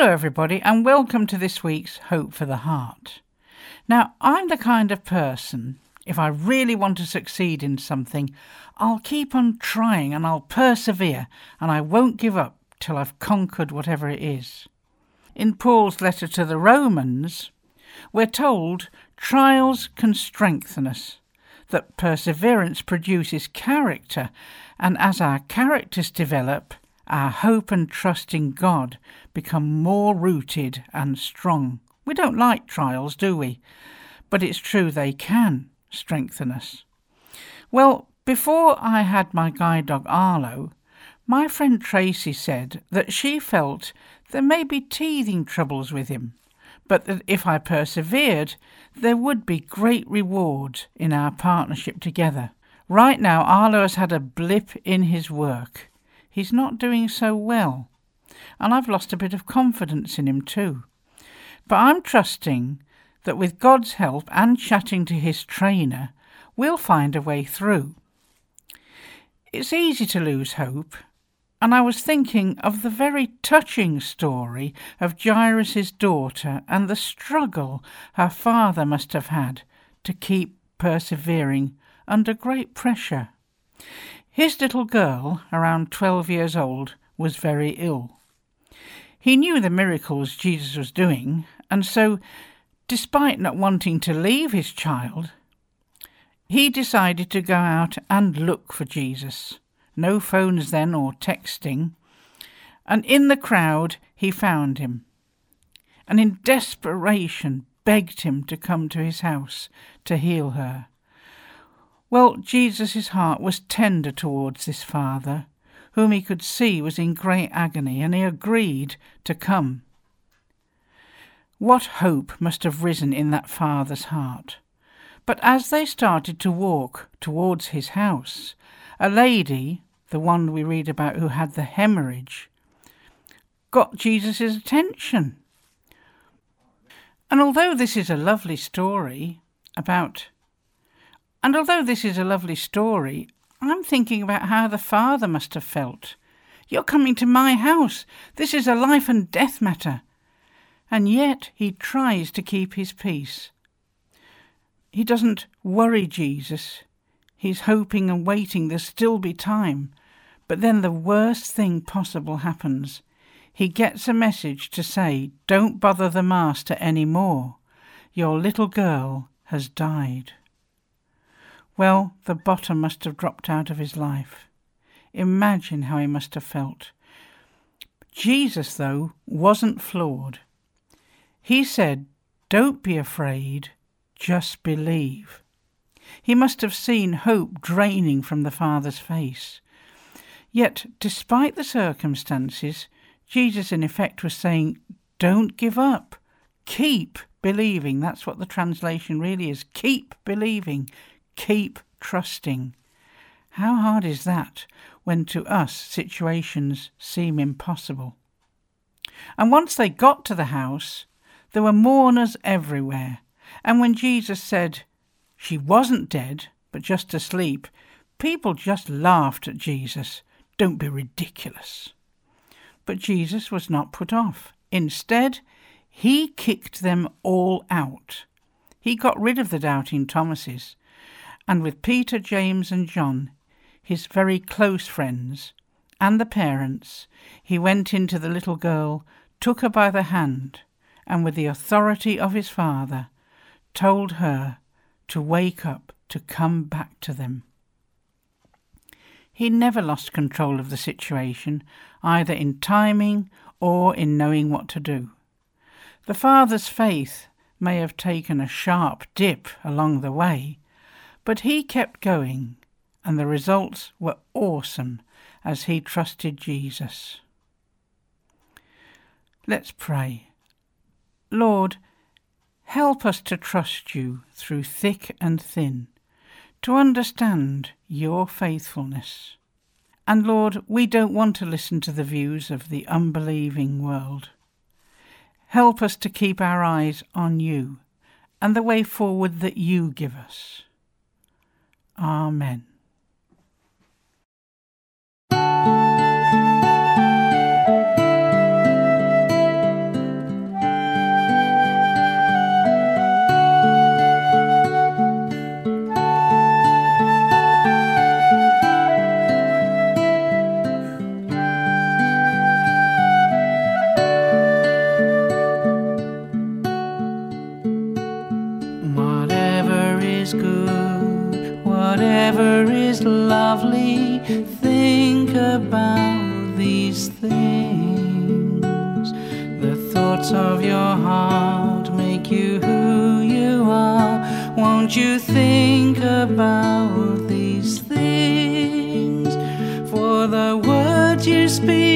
Hello, everybody, and welcome to this week's Hope for the Heart. Now, I'm the kind of person, if I really want to succeed in something, I'll keep on trying and I'll persevere and I won't give up till I've conquered whatever it is. In Paul's letter to the Romans, we're told trials can strengthen us, that perseverance produces character, and as our characters develop, our hope and trust in God become more rooted and strong. We don't like trials, do we? But it's true they can strengthen us. Well, before I had my guide dog Arlo, my friend Tracy said that she felt there may be teething troubles with him, but that if I persevered, there would be great reward in our partnership together. Right now, Arlo has had a blip in his work. He's not doing so well, and I've lost a bit of confidence in him too. But I'm trusting that with God's help and chatting to his trainer, we'll find a way through. It's easy to lose hope, and I was thinking of the very touching story of Jairus' daughter and the struggle her father must have had to keep persevering under great pressure. His little girl, around 12 years old, was very ill. He knew the miracles Jesus was doing, and so, despite not wanting to leave his child, he decided to go out and look for Jesus. No phones then or texting. And in the crowd he found him, and in desperation begged him to come to his house to heal her. Well, Jesus' heart was tender towards this father, whom he could see was in great agony, and he agreed to come. What hope must have risen in that father's heart! But as they started to walk towards his house, a lady, the one we read about who had the hemorrhage, got Jesus' attention. And although this is a lovely story about and although this is a lovely story, I'm thinking about how the father must have felt. You're coming to my house. This is a life and death matter. And yet he tries to keep his peace. He doesn't worry Jesus. He's hoping and waiting there'll still be time. But then the worst thing possible happens. He gets a message to say, Don't bother the master any more. Your little girl has died. Well, the bottom must have dropped out of his life. Imagine how he must have felt. Jesus, though, wasn't floored. He said, Don't be afraid, just believe. He must have seen hope draining from the Father's face. Yet, despite the circumstances, Jesus in effect was saying, Don't give up. Keep believing. That's what the translation really is. Keep believing. Keep trusting. How hard is that when to us situations seem impossible? And once they got to the house, there were mourners everywhere. And when Jesus said she wasn't dead, but just asleep, people just laughed at Jesus. Don't be ridiculous. But Jesus was not put off. Instead, he kicked them all out. He got rid of the doubting Thomases and with Peter, James, and John, his very close friends, and the parents, he went into the little girl, took her by the hand, and with the authority of his father, told her to wake up, to come back to them. He never lost control of the situation, either in timing or in knowing what to do. The father's faith may have taken a sharp dip along the way, but he kept going, and the results were awesome as he trusted Jesus. Let's pray. Lord, help us to trust you through thick and thin, to understand your faithfulness. And Lord, we don't want to listen to the views of the unbelieving world. Help us to keep our eyes on you and the way forward that you give us. Amen. about these things. The thoughts of your heart make you who you are. Won't you think about these things? For the words you speak.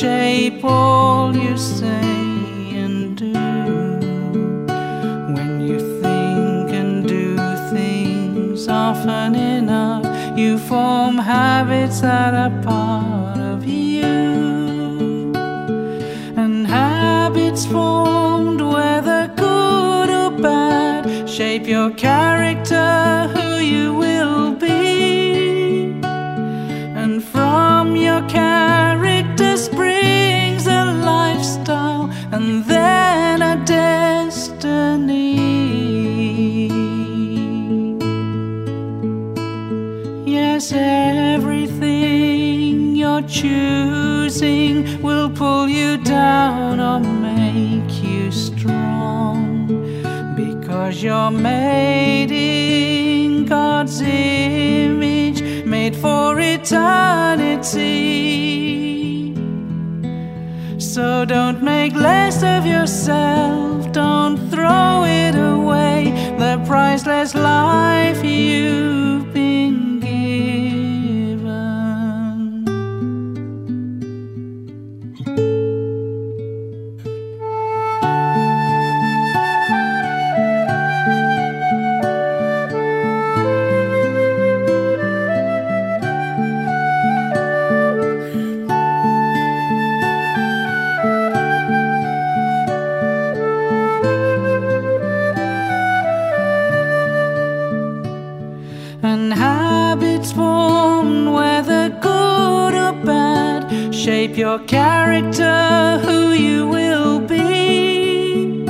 Shape all you say and do. When you think and do things often enough, you form habits that are part of you. And habits formed, whether good or bad, shape your character, who you will choosing will pull you down or make you strong because you're made in God's image, made for eternity. So don't make less of yourself, don't throw it away, the priceless life you've shape your character, who you will be.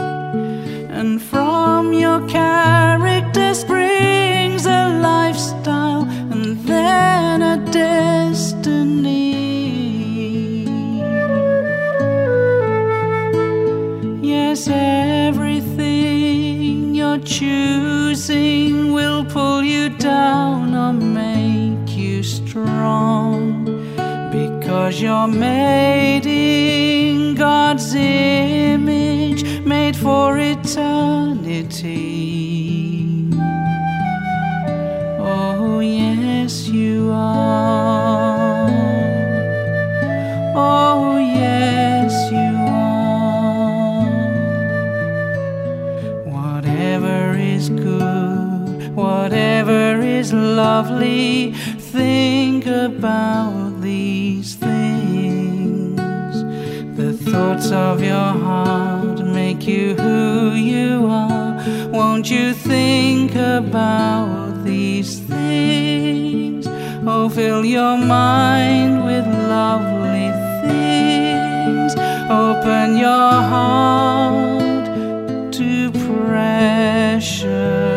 And from your character springs a lifestyle and then a destiny. Yes, everything you're choosing will pull you down or make you strong because you're made in God's image, made for eternity. Oh, yes, you are. Oh, yes, you are. Whatever is good, whatever is lovely, think about Thoughts of your heart make you who you are. Won't you think about these things? Oh, fill your mind with lovely things. Open your heart to precious